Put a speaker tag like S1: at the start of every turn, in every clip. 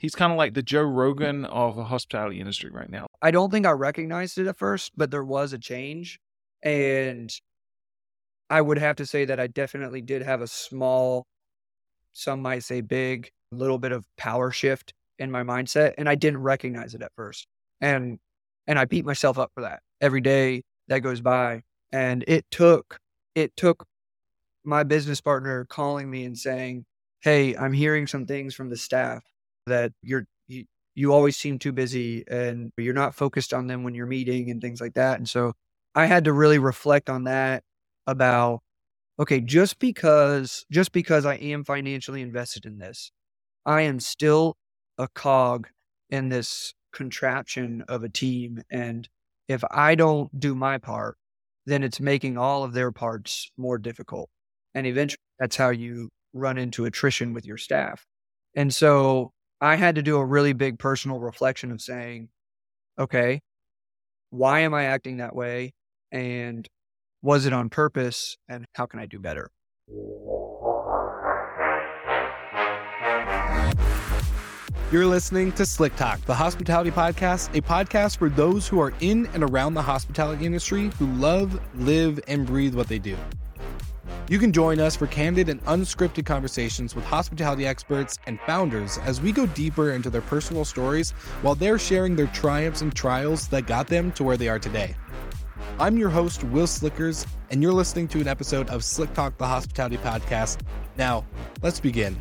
S1: He's kind of like the Joe Rogan of the hospitality industry right now.
S2: I don't think I recognized it at first, but there was a change. And I would have to say that I definitely did have a small, some might say big, little bit of power shift in my mindset. And I didn't recognize it at first. And and I beat myself up for that every day that goes by. And it took it took my business partner calling me and saying, Hey, I'm hearing some things from the staff that you're you, you always seem too busy and you're not focused on them when you're meeting and things like that. And so I had to really reflect on that about okay, just because just because I am financially invested in this, I am still a cog in this contraption of a team and if I don't do my part, then it's making all of their parts more difficult. And eventually that's how you run into attrition with your staff. And so I had to do a really big personal reflection of saying, okay, why am I acting that way? And was it on purpose? And how can I do better?
S3: You're listening to Slick Talk, the hospitality podcast, a podcast for those who are in and around the hospitality industry who love, live, and breathe what they do. You can join us for candid and unscripted conversations with hospitality experts and founders as we go deeper into their personal stories while they're sharing their triumphs and trials that got them to where they are today. I'm your host, Will Slickers, and you're listening to an episode of Slick Talk, the Hospitality Podcast. Now, let's begin.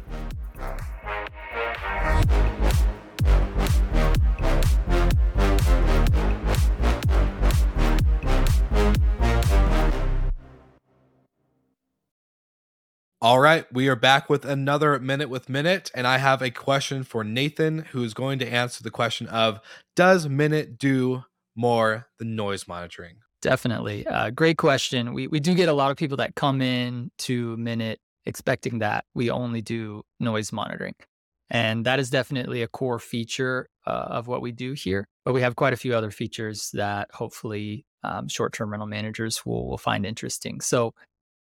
S3: All right, we are back with another Minute with Minut, and I have a question for Nathan, who is going to answer the question of Does Minut do more than noise monitoring?
S4: Definitely. Uh, great question. We, we do get a lot of people that come in to Minut expecting that we only do noise monitoring. And that is definitely a core feature uh, of what we do here. But we have quite a few other features that hopefully um, short term rental managers will, will find interesting. So,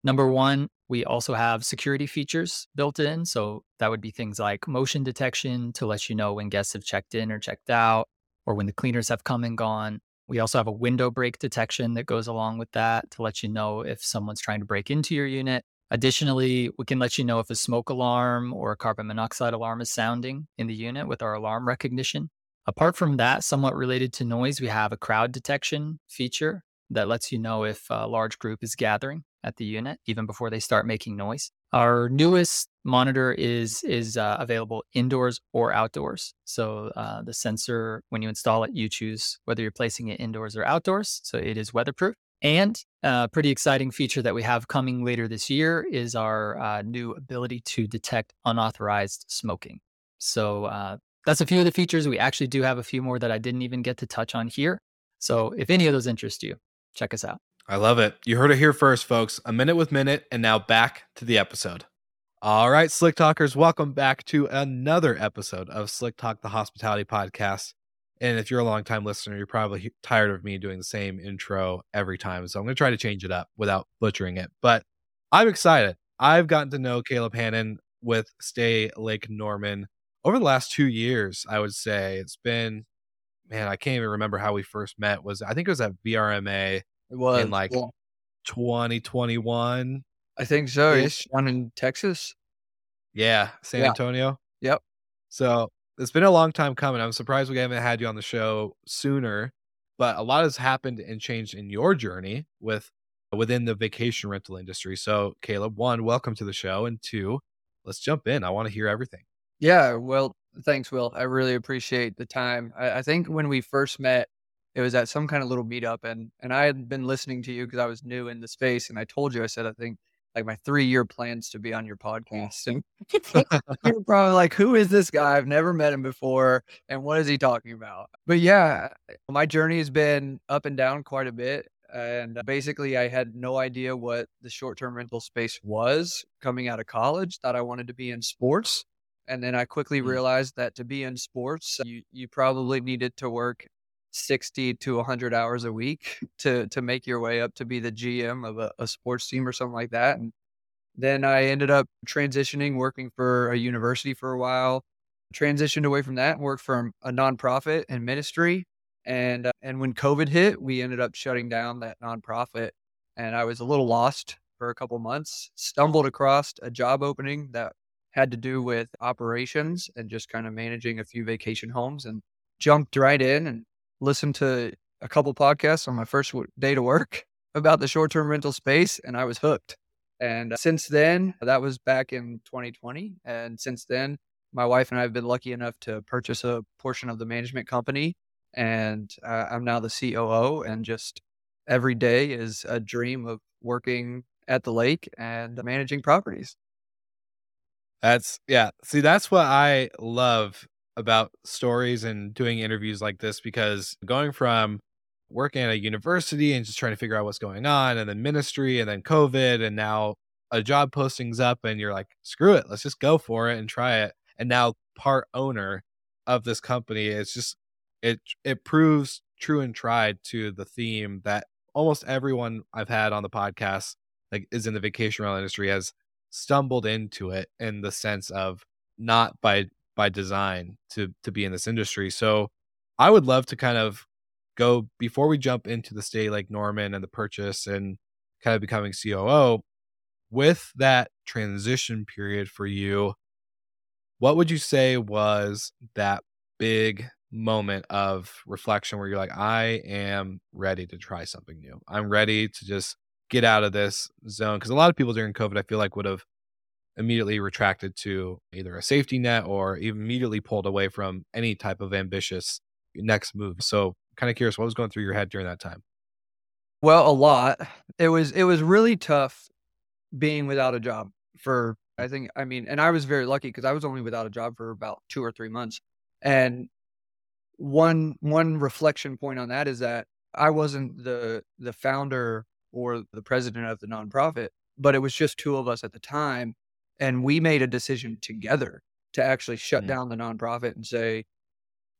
S4: Number one, we also have security features built in. So that would be things like motion detection to let you know when guests have checked in or checked out, or when the cleaners have come and gone. We also have a window break detection that goes along with that to let you know if someone's trying to break into your unit. Additionally, we can let you know if a smoke alarm or a carbon monoxide alarm is sounding in the unit with our alarm recognition. Apart from that, somewhat related to noise, we have a crowd detection feature that lets you know if a large group is gathering at the unit even before they start making noise. Our newest monitor is is uh, available indoors or outdoors. So uh, the sensor, when you install it, you choose whether you're placing it indoors or outdoors. So it is weatherproof. And a uh, pretty exciting feature that we have coming later this year is our uh, new ability to detect unauthorized smoking. So uh, that's a few of the features. We actually do have a few more that I didn't even get to touch on here. So if any of those interest you, check us out.
S3: I love it. You heard it here first, folks. A minute with Minut, and now back to the episode. All right, Slick Talkers, welcome back to another episode of Slick Talk, the hospitality podcast. And if you're a long time listener, you're probably tired of me doing the same intro every time. So I'm going to try to change it up without butchering it. But I'm excited. I've gotten to know Caleb Hannon with Stay Lake Norman over the last two years, I would say. It's been, man, I can't even remember how we first met. Was I think it was at VRMA
S2: it was
S3: in like yeah. 2021.
S2: I think so. Ish. Down in Texas.
S3: Yeah, San yeah. Antonio.
S2: Yep.
S3: So it's been a long time coming. I'm surprised we haven't had you on the show sooner, but a lot has happened and changed in your journey with within the vacation rental industry. So, Caleb, one, welcome to the show, and two, let's jump in. I want to hear everything.
S2: Yeah, well, thanks, Will. I really appreciate the time. I, I think when we first met, it was at some kind of little meetup and and I had been listening to you because I was new in the space and I told you I said I think like my three year plans to be on your podcast and you're probably like who is this guy I've never met him before and what is he talking about but yeah my journey has been up and down quite a bit and uh, basically I had no idea what the short term rental space was coming out of college thought I wanted to be in sports and then I quickly mm. realized that to be in sports, you, you probably needed to work 60 to 100 hours a week to to make your way up to be the GM of a, a, sports team or something like that. And then I ended up transitioning, working for a university for a while, transitioned away from that and worked for a nonprofit and ministry. And uh, and when COVID hit, we ended up shutting down that nonprofit, and I was a little lost for a couple months. Stumbled across a job opening that had to do with operations and just kind of managing a few vacation homes, and jumped right in and listened to a couple podcasts on my first day to work about the short term rental space, and I was hooked. And since then, that was back in 2020. And since then, my wife and I have been lucky enough to purchase a portion of the management company. And uh, I'm now the COO. And just every day is a dream of working at the lake and managing properties.
S3: That's, yeah. See, that's what I love about stories and doing interviews like this because going from working at a university and just trying to figure out what's going on and then ministry and then covid and now a job posting's up and you're like screw it let's just go for it and try it and now part owner of this company it's just it it proves true and tried to the theme that almost everyone i've had on the podcast like is in the vacation rental industry has stumbled into it in the sense of not by by design to to be in this industry so i would love to kind of go before we jump into the Stay Lake Norman and the purchase and kind of becoming COO with that transition period for you what would you say was that big moment of reflection where you're like I am ready to try something new. I'm ready to just get out of this zone because a lot of people during COVID I feel like would have immediately retracted to either a safety net or immediately pulled away from any type of ambitious next move. So kind of curious what was going through your head during that time.
S2: Well, a lot. It was it was really tough being without a job for I think I mean, and I was very lucky because I was only without a job for about two or three months. And one one reflection point on that is that I wasn't the the founder or the president of the nonprofit, but it was just two of us at the time, and we made a decision together to actually shut mm. down the nonprofit and say,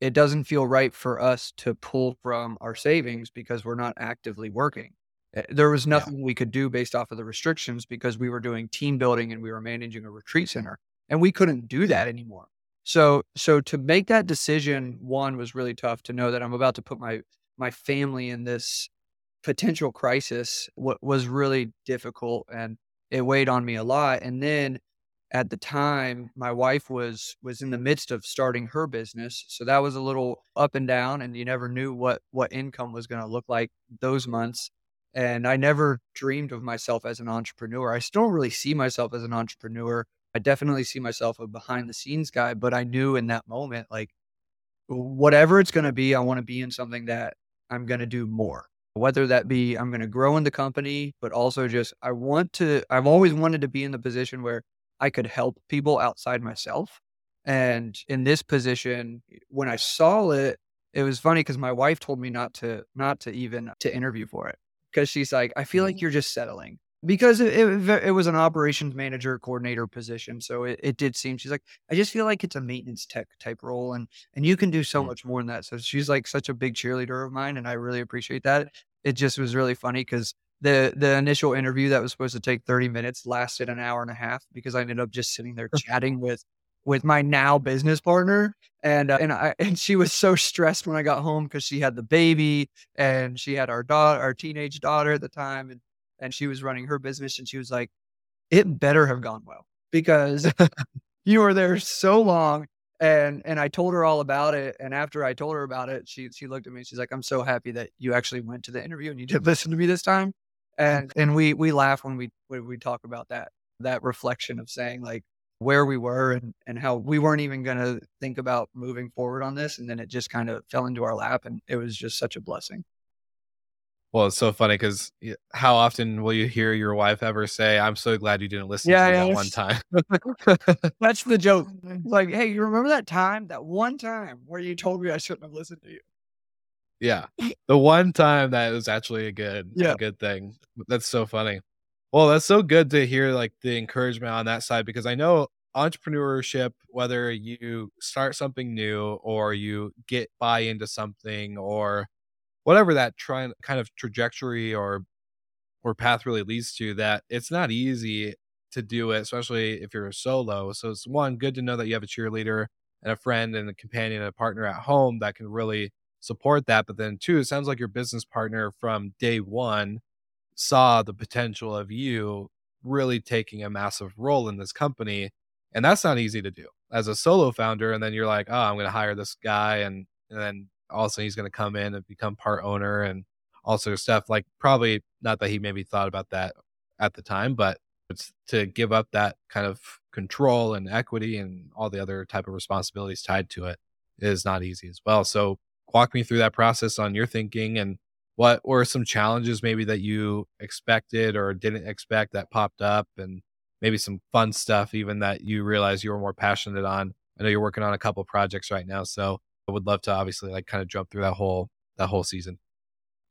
S2: it doesn't feel right for us to pull from our savings because we're not actively working. Eh, there was nothing yeah. we could do based off of the restrictions because we were doing team building and we were managing a retreat center and we couldn't do that anymore. So so to make that decision one was really tough to know that I'm about to put my my family in this potential crisis what was really difficult and it weighed on me a lot and then at the time my wife was was in the midst of starting her business so that was a little up and down and you never knew what what income was going to look like those months and i never dreamed of myself as an entrepreneur. I still really see myself as an entrepreneur. I definitely see myself a behind the scenes guy but i knew in that moment like whatever it's going to be i want to be in something that i'm going to do more whether that be i'm going to grow in the company but also just i want to i've always wanted to be in the position where I could help people outside myself. And in this position, when I saw it, it was funny because my wife told me not to not to even to interview for it because she's like, I feel like mm-hmm. you're just settling because it, it, it was an operations manager coordinator position, so it, it did seem. She's like, I just feel like it's a maintenance tech type role, and and you can do so mm. much more than that. So she's like such a big cheerleader of mine, and I really appreciate that. It just was really funny because the the initial interview that was supposed to take 30 minutes lasted an hour and a half because I ended up just sitting there chatting with with my now business partner and uh, and I and she was so stressed when I got home because she had the baby and she had our daughter our teenage daughter at the time and and she was running her business and she was like it better have gone well because you were there so long and and I told her all about it and after I told her about it she she looked at me she's like I'm so happy that you actually went to the interview and you did listen to me this time. Mm-hmm. And and we we laugh when we when we talk about that that reflection of saying like where we were and and how we weren't even going to think about moving forward on this and then it just kind of fell into our lap and it was just such a blessing
S3: well it's so funny because how often will you hear your wife ever say i'm so glad you didn't listen yeah, to yeah, that one time
S2: that's the joke oh like hey you remember that time that one time where you told me i shouldn't have listened to you
S3: yeah. The one time that was actually a good yeah. a good thing. That's so funny. Well, that's so good to hear like the encouragement on that side because I know entrepreneurship, whether you start something new or you get buy into something or whatever that try, kind of trajectory or or path really leads to, that it's not easy to do it, especially if you're a solo. So it's one good to know that you have a cheerleader and a friend and a companion and a partner at home that can really support that. But then, two, it sounds like your business partner from day one saw the potential of you really taking a massive role in this company. And that's not easy to do as a solo founder. And then you're like, oh, I'm going to hire this guy. And, and then also he's going to come in and become part owner and also stuff like probably not that he maybe thought about that at the time, but it's to give up that kind of control and equity and all the other type of responsibilities tied to it is not easy as well. So walk me through that process on your thinking and what were some challenges maybe that you expected or didn't expect that popped up and maybe some fun stuff even that you realized you were more passionate on. I know you're working on a couple projects right now, so I would love to obviously like kind of jump through that whole that whole season.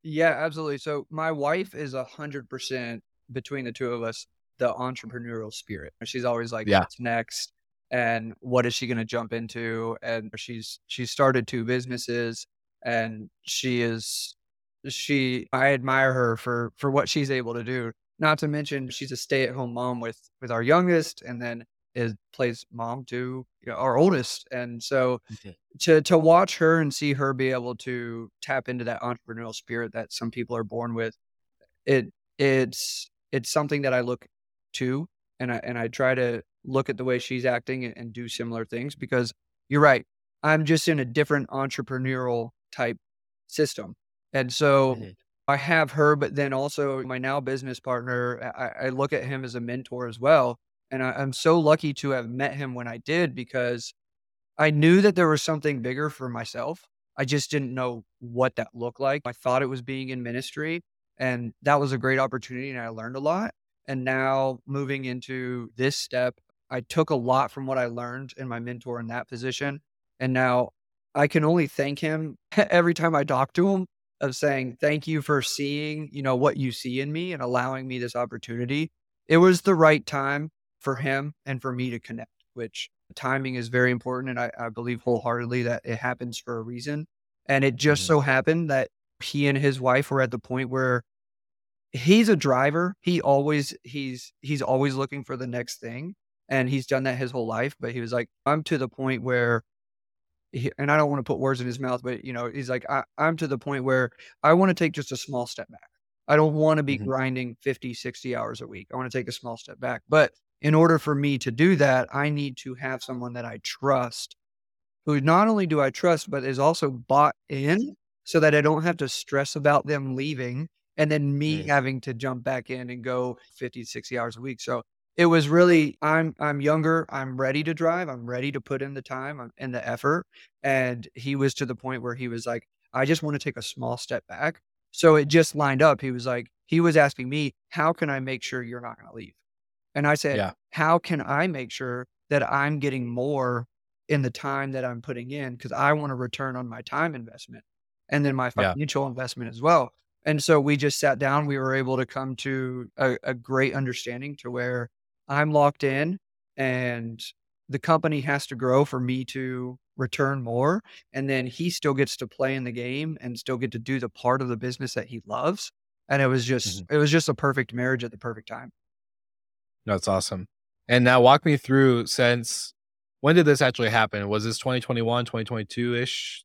S2: Yeah, absolutely. So my wife is a hundred percent between the two of us the entrepreneurial spirit. She's always like,
S3: Yeah.
S2: "What's next?" and "What is she going to jump into?" And she's she's started two businesses, and she is she. I admire her for for what she's able to do. Not to mention, she's a stay at home mom with with our youngest, and then is plays mom to you know, our oldest, and so to to watch her and see her be able to tap into that entrepreneurial spirit that some people are born with it it's it's something that I look to and I and I try to look at the way she's acting and, and do similar things because you're right I'm just in a different entrepreneurial type system and so. I have her but then also my now business partner I, I look at him as a mentor as well and I, I'm so lucky to have met him when I did because I knew that there was something bigger for myself. I just didn't know what that looked like. I thought it was being in ministry, and that was a great opportunity, and I learned a lot. And now moving into this step, I took a lot from what I learned in my mentor in that position. And now I can only thank him every time I talk to him of saying, thank you for seeing, you know, what you see in me and allowing me this opportunity. It was the right time for him and for me to connect, which timing is very important. And I, I believe wholeheartedly that it happens for a reason. And it just
S3: Mhm.
S2: so happened that he and his wife were at the point where he's a driver. He always he's he's always looking for the next thing. And he's done that his whole life. But he was like, I'm to the point where he, and I don't want to put words in his mouth, but you know, he's like, I, I'm to the point where I want to take just a small step back. I don't want to be
S3: Mhm.
S2: grinding 50, 60 hours a week. I want to take a small step back. But in order for me to do that, I need to have someone that I trust who not only do I trust, but is also bought in so that I don't have to stress about them leaving and then me
S3: Mm.
S2: having to jump back in and go 50, 60 hours a week. So it was really I'm I'm younger, I'm ready to drive, I'm ready to put in the time and the effort. And he was to the point where he was like, I just want to take a small step back. So it just lined up. He was like, he was asking me, how can I make sure you're not going to leave? And I said,
S3: Yeah.
S2: how can I make sure that I'm getting more in the time that I'm putting in? Because I want to return on my time investment and then my
S3: Yeah.
S2: financial investment as well. And so we just sat down. We were able to come to a, a great understanding to where I'm locked in and the company has to grow for me to return more. And then he still gets to play in the game and still get to do the part of the business that he loves. And it was just, mm-hmm. it was just a perfect marriage at the perfect time.
S3: That's awesome. And now walk me through since when did this actually happen? Was this 2021, 22 ish?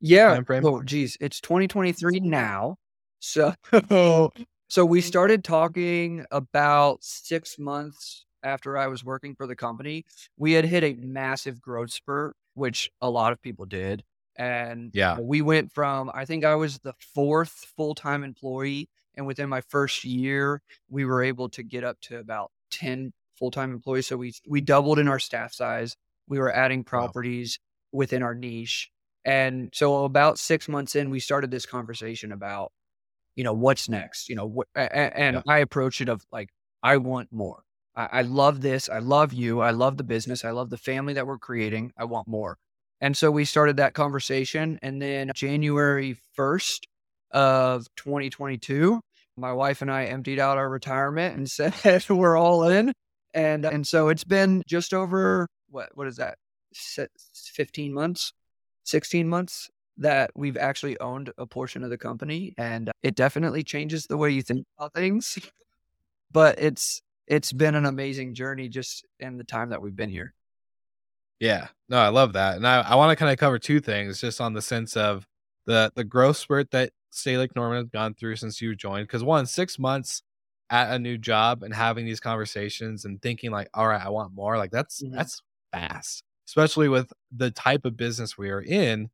S2: Yeah.
S3: timeframe?
S2: Oh, geez, it's 2023 now. So, so we started talking about six months after I was working for the company. We had hit a massive growth spurt, which a lot of people did. And
S3: Yeah.
S2: we went from, I think I was the fourth full time employee. And within my first year, we were able to get up to about 10 full time employees. So we, we doubled in our staff size. We were adding properties within our niche. And so about six months in, we started this conversation about, you know, what's next? You know, what, and
S3: Yeah.
S2: I approached it of like, I want more. I, I love this. I love you. I love the business. I love the family that we're creating. I want more. And so we started that conversation. And then January 1st of 2022, my wife and I emptied out our retirement and said, we're all in. And, and so it's been just over what, what is that? 15 months, 16 months that we've actually owned a portion of the company. And it definitely changes the way you think about things. But it's, it's been an amazing journey just in the time that we've been here.
S3: Yeah. No, I love that. And I, I want to kind of cover two things just on the sense of the the growth spurt that Stay Lake Norman has gone through since you joined. Because one, six months at a new job and having these conversations and thinking like, all right, I want more. Like that's
S2: Mhm.
S3: that's fast. Especially with the type of business we are in.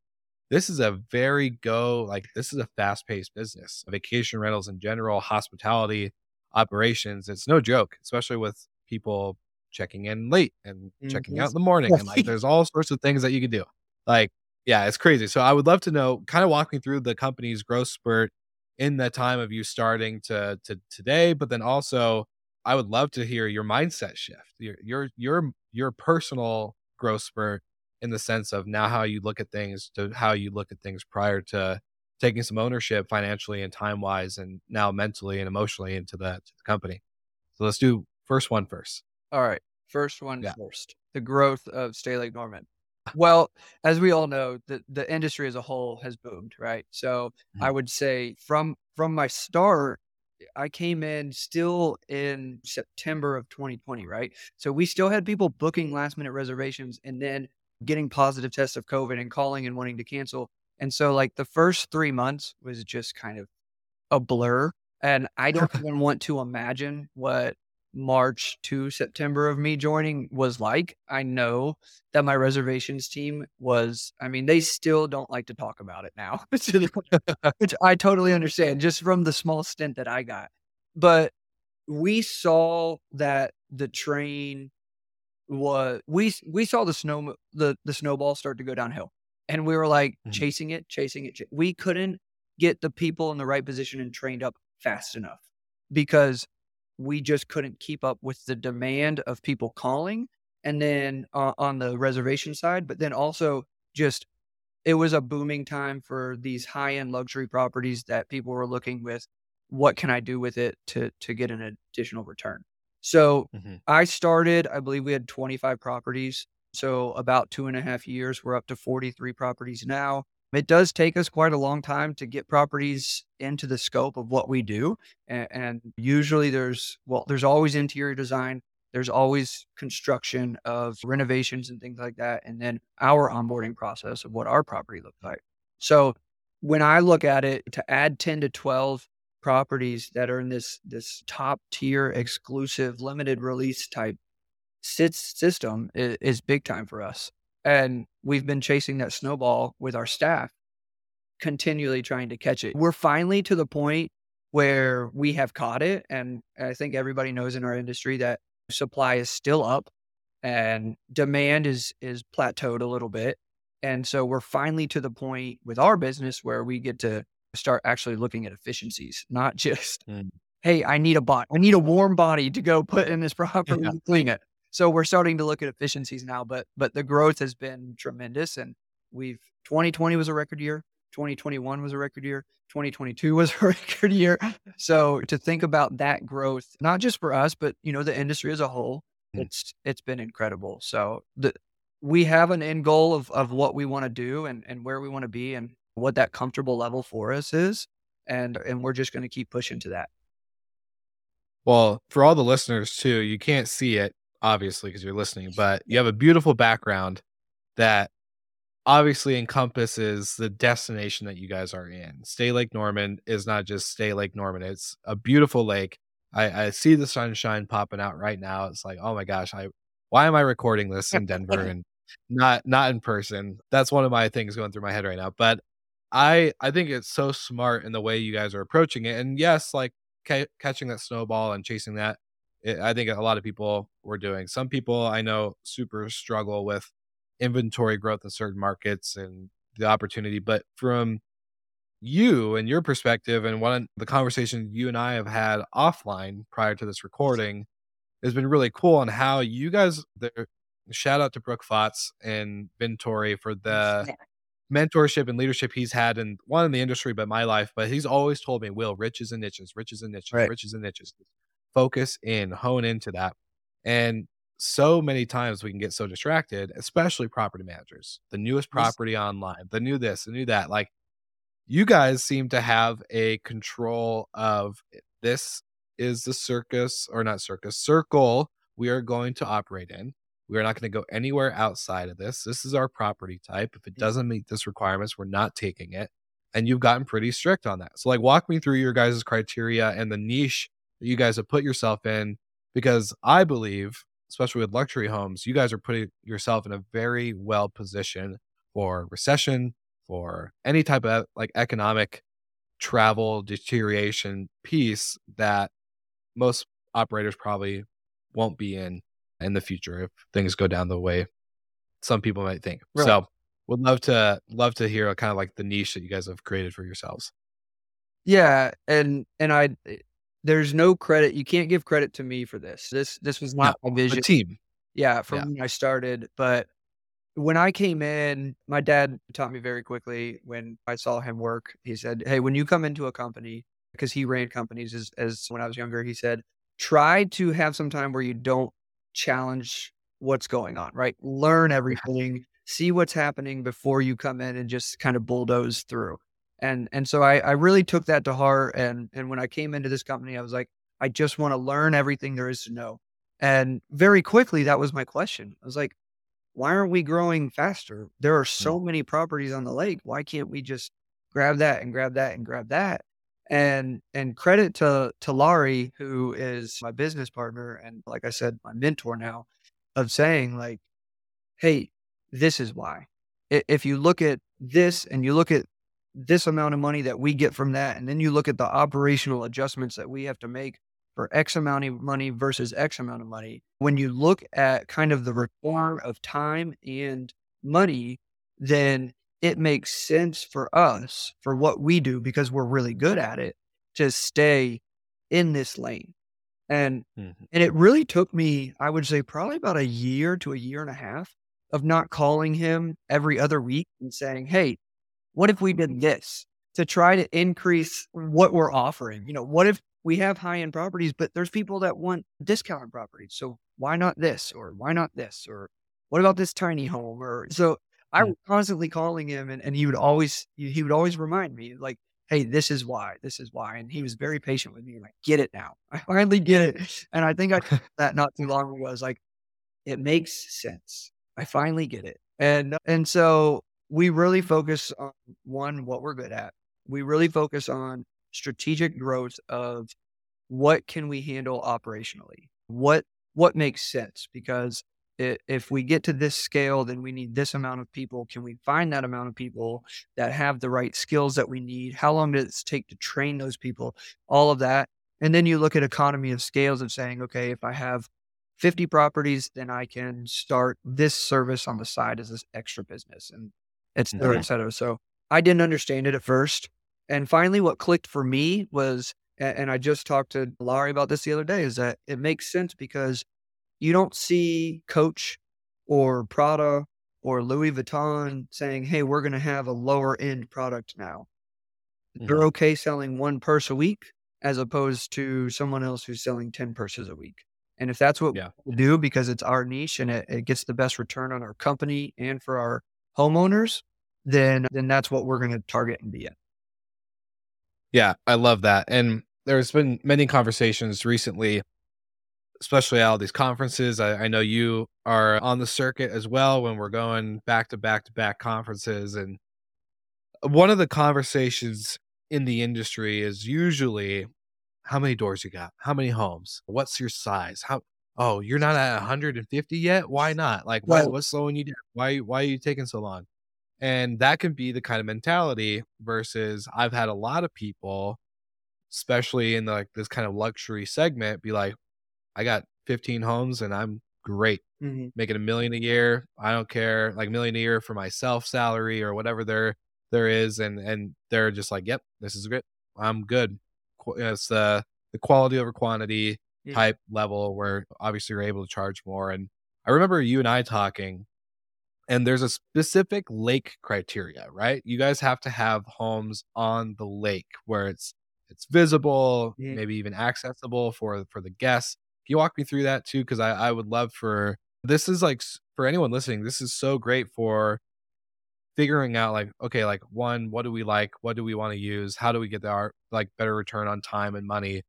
S3: This is a very go like this is a fast paced business. Vacation rentals in general, hospitality operations. It's no joke, especially with people checking in late and checking
S2: Mhm.
S3: out in the morning. And like there's all sorts of things that you can do. Like, yeah, it's crazy. So I would love to know, kind of walk me through the company's growth spurt in the time of you starting to to today, but then also I would love to hear your mindset shift, your your your your personal growth spurt in the sense of now how you look at things to how you look at things prior to taking some ownership financially and time wise and now mentally and emotionally into the, to the company. So let's do first one first.
S2: All right. First one
S3: Yeah.
S2: first. The growth of Stay Lake Norman. Well, as we all know, the, the industry as a whole has boomed, right? So I
S3: Mhm.
S2: would say from from my start, I came in still in September of 2020, right? So we still had people booking last minute reservations and then getting positive tests of COVID and calling and wanting to cancel. And so like the first three months was just kind of a blur. And I don't even want to imagine what March to September of me joining was like. I know that my reservations team was, I mean, they still don't like to talk about it now, which I totally understand just from the small stint that I got. But we saw that the train was we we saw the snow the the snowball start to go downhill and we were like
S3: Mhm.
S2: chasing it chasing it we couldn't get the people in the right position and trained up fast enough because we just couldn't keep up with the demand of people calling and then uh, on the reservation side but then also just it was a booming time for these high end luxury properties that people were looking with what can i do with it to to get an additional return so
S3: Mhm.
S2: I started, I believe we had 25 properties. So about two and a half years, we're up to 43 properties now. It does take us quite a long time to get properties into the scope of what we do. And, and usually there's, well, there's always interior design. There's always construction of renovations and things like that. And then our onboarding process of what our property looks like. So when I look at it, to add 10 to 12 properties that are in this this top tier exclusive limited release type sits system is, is big time for us and we've been chasing that snowball with our staff continually trying to catch it we're finally to the point where we have caught it and i think everybody knows in our industry that supply is still up and demand is is plateaued a little bit and so we're finally to the point with our business where we get to start actually looking at efficiencies, not just,
S3: Mm.
S2: hey, I need a bot, I need a warm body to go put in this property
S3: Yeah.
S2: and clean it. So we're starting to look at efficiencies now, but but the growth has been tremendous, and we've 2020 was a record year, 2021 was a record year, 2022 was a record year. So to think about that growth, not just for us, but you know the industry as a whole,
S3: Mm.
S2: it's it's been incredible. So the we have an end goal of of what we want to do and and where we want to be and what that comfortable level for us is and and we're just going to keep pushing to that
S3: Well, for all the listeners too, you can't see it obviously because you're listening, but you have a beautiful background that obviously encompasses the destination that you guys are in. Stay Lake Norman is not just Stay Lake Norman; it's a beautiful lake. I, I see the sunshine popping out right now. It's like, oh my gosh, I why am I recording this in Denver and not not in person? That's one of my things going through my head right now. But I I think it's so smart in the way you guys are approaching it. And yes, like ca- catching that snowball and chasing that. It, I think a lot of people were doing. Some people I know super struggle with inventory growth in certain markets and the opportunity. But from you and your perspective, and one the conversation you and I have had offline prior to this recording has been really cool on how you guys. There, shout out to Brooke Fotz and Vintory for the mentorship and leadership he's had in one in the industry, but my life. But he's always told me, "Will riches and niches, riches and niches,
S2: Right.
S3: riches and niches." Focus in, hone into that, and so many times we can get so distracted, especially property managers. The newest property online, the new this, the new that. Like you guys seem to have a control of eh, this is the circus or not circus circle we are going to operate in. We're not going to go anywhere outside of this. This is our property type. If it doesn't meet this requirements, we're not taking it. And you've gotten pretty strict on that. So, like, walk me through your guys' criteria and the niche that you guys have put yourself in, because I believe, especially with luxury homes, you guys are putting yourself in a very well position for recession, for any type of like economic travel deterioration piece that most operators probably won't be in in the future if things go down the way some people might think.
S2: Right.
S3: So would love to love to hear uh, kind of like the niche that you guys have created for yourselves.
S2: Yeah, and and I there's no credit. You can't give credit to me for this. This this was not my
S3: The
S2: vision.
S3: team.
S2: Yeah, from
S3: Yeah.
S2: when I started. But when I came in, my dad taught me very quickly when I saw him work. He said, Hey, when you come into a company, because he ran companies as, as when I was younger, he said, try to have some time where you don't challenge what's going on, right? Learn everything, see what's happening before you come in and just kind of bulldoze through. And and so I, I really took that to heart. And and when I came into this company, I was like, I just want to learn everything there is to know. And very quickly, that was my question. I was like, why aren't we growing faster? There are hmm. so many properties on the lake. Why can't we just grab that and grab that and grab that? And and credit to to Laurie, who is my business partner and like I said, my mentor now, of saying like, hey, this is why. If you look at this and you look at this amount of money that we get from that, and then you look at the operational adjustments that we have to make for X amount of money versus X amount of money, when you look at kind of the return of time and money, then it makes sense for us for what we do because we're really good at it to stay in this lane. And
S3: Mhm.
S2: and it really took me, I would say, probably about a year to a year and a half of not calling him every other week and saying, Hey, what if we did mm-hmm. this to try to increase what we're offering? You know, what if we have high end properties, but there's people that want discounted properties. So why not this? Or why not this? Or what about this tiny home? Or so I was constantly calling him and, and he would always he would always remind me like, hey, this is why, this is why. And he was very patient with me. Like, get it now. I finally get it. And I think I that not too long ago. I was like, it makes sense. I finally get it. And and so we really focus on one, what we're good at. We really focus on strategic growth of what can we handle operationally? What what makes sense? Because if we get to this scale, then we need this amount of people. Can we find that amount of people that have the right skills that we need? How long does it take to train those people? All of that. And then you look at economy of scales of saying, okay, if I have 50 properties, then I can start this service on the side as this extra business and et cetera,
S3: Mhm.
S2: et cetera. So I didn't understand it at first. And finally, what clicked for me was, and I just talked to Laurie about this the other day, is that it makes sense because you don't see Coach or Prada or Louis Vuitton saying, hey, we're going to have a lower end product now. They're okay selling one purse a week as opposed to someone else who's selling 10 purses a week. And if that's what
S3: Yeah.
S2: we do because it's our niche and it, it gets the best return on our company and for our homeowners, then then that's what we're going to target and be in.
S3: Yeah, I love that. And there's been many conversations recently, especially at all these conferences. I, I know you are on the circuit as well when we're going back to back to back conferences. And one of the conversations in the industry is usually how many doors you got? How many homes? What's your size? How oh, you're not at 150 yet? Why not? Like what, what's slowing you down? Why why are you taking so long? And that can be the kind of mentality versus I've had a lot of people, especially in like this kind of luxury segment, be like, I got 15 homes and I'm great, mm-hmm. making a million a year. I don't care, like million a year for myself salary or whatever there there is, and and they're just like, yep, this is great. I'm good. It's the the quality over quantity
S2: Yeah.
S3: type level where obviously you're able to charge more. And I remember you and I talking and there's a specific lake criteria, right? You guys have to have homes on the lake where it's it's visible,
S2: Yeah.
S3: maybe even accessible for for the guests. Can you walk me through that too? Because I I would love for this is like for anyone listening, this is so great for figuring out like okay, like one, what do we like? What do we want to use? How do we get our like better return on time and money?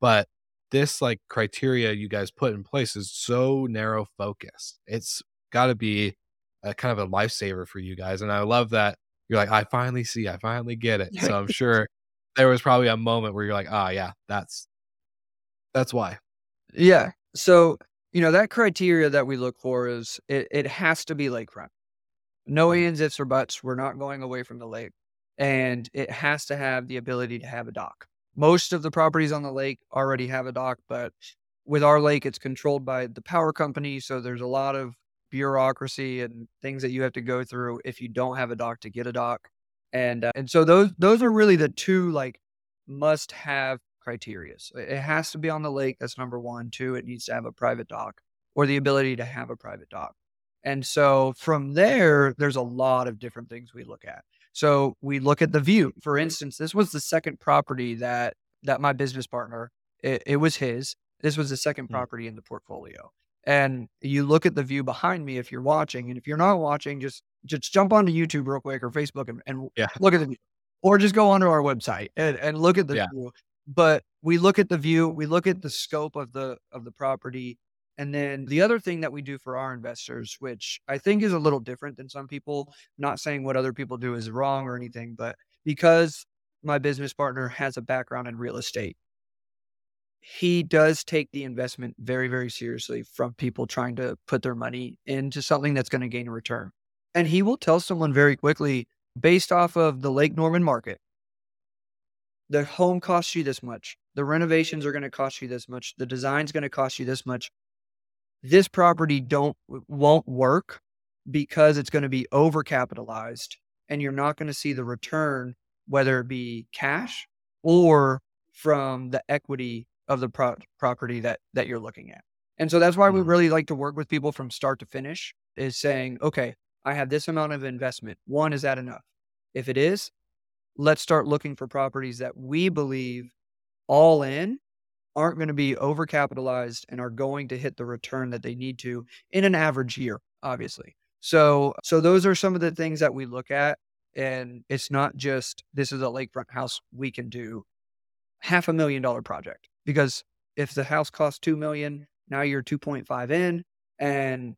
S3: But this like criteria you guys put in place is so narrow focused. It's got to be a kind of a lifesaver for you guys. And I love that you're like, I finally see, I finally get it. So I'm sure there was probably a moment where you're like, ah, oh, yeah, that's that's why.
S2: Yeah. So you know that criteria that we look for is it, it has to be lakefront. No
S3: Mm.
S2: ands, ifs, or buts. We're not going away from the lake, and it has to have the ability to have a dock. Most of the properties on the lake already have a dock, but with our lake, it's controlled by the power company, so there's a lot of bureaucracy and things that you have to go through if you don't have a dock to get a dock. And uh, and so those those are really the two like must have criteria. It has to be on the lake. That's number one. Two, it needs to have a private dock or the ability to have a private dock. And so from there, there's a lot of different things we look at. So we look at the view. For instance, this was the second property that that my business partner it, it was his. This was the second
S3: Hmm.
S2: property in the portfolio. And you look at the view behind me if you're watching, and if you're not watching, just just jump onto YouTube real quick or Facebook and, and
S3: Yeah.
S2: look at the view, or just go onto our website and, and look at the
S3: Yeah.
S2: view. But we look at the view, we look at the scope of the of the property, and then the other thing that we do for our investors, which I think is a little different than some people, not saying what other people do is wrong or anything, but because my business partner has a background in real estate, he does take the investment very, very seriously from people trying to put their money into something that's going to gain a return. And he will tell someone very quickly, based off of the Lake Norman market, the home costs you this much, the renovations are going to cost you this much, the design's going to cost you this much. This property don't won't work because it's going to be overcapitalized and you're not going to see the return whether it be cash or from the equity of the pro- property that that you're looking at. And so that's why we
S3: Mhm.
S2: really like to work with people from start to finish is saying, okay, I have this amount of investment. One, is that enough? If it is, let's start looking for properties that we believe all in aren't going to be overcapitalized and are going to hit the return that they need to in an average year, obviously. So so those are some of the things that we look at. And it's not just this is a lakefront house we can do half a million dollar project. Because if the house costs two million, now you're 2.5 in and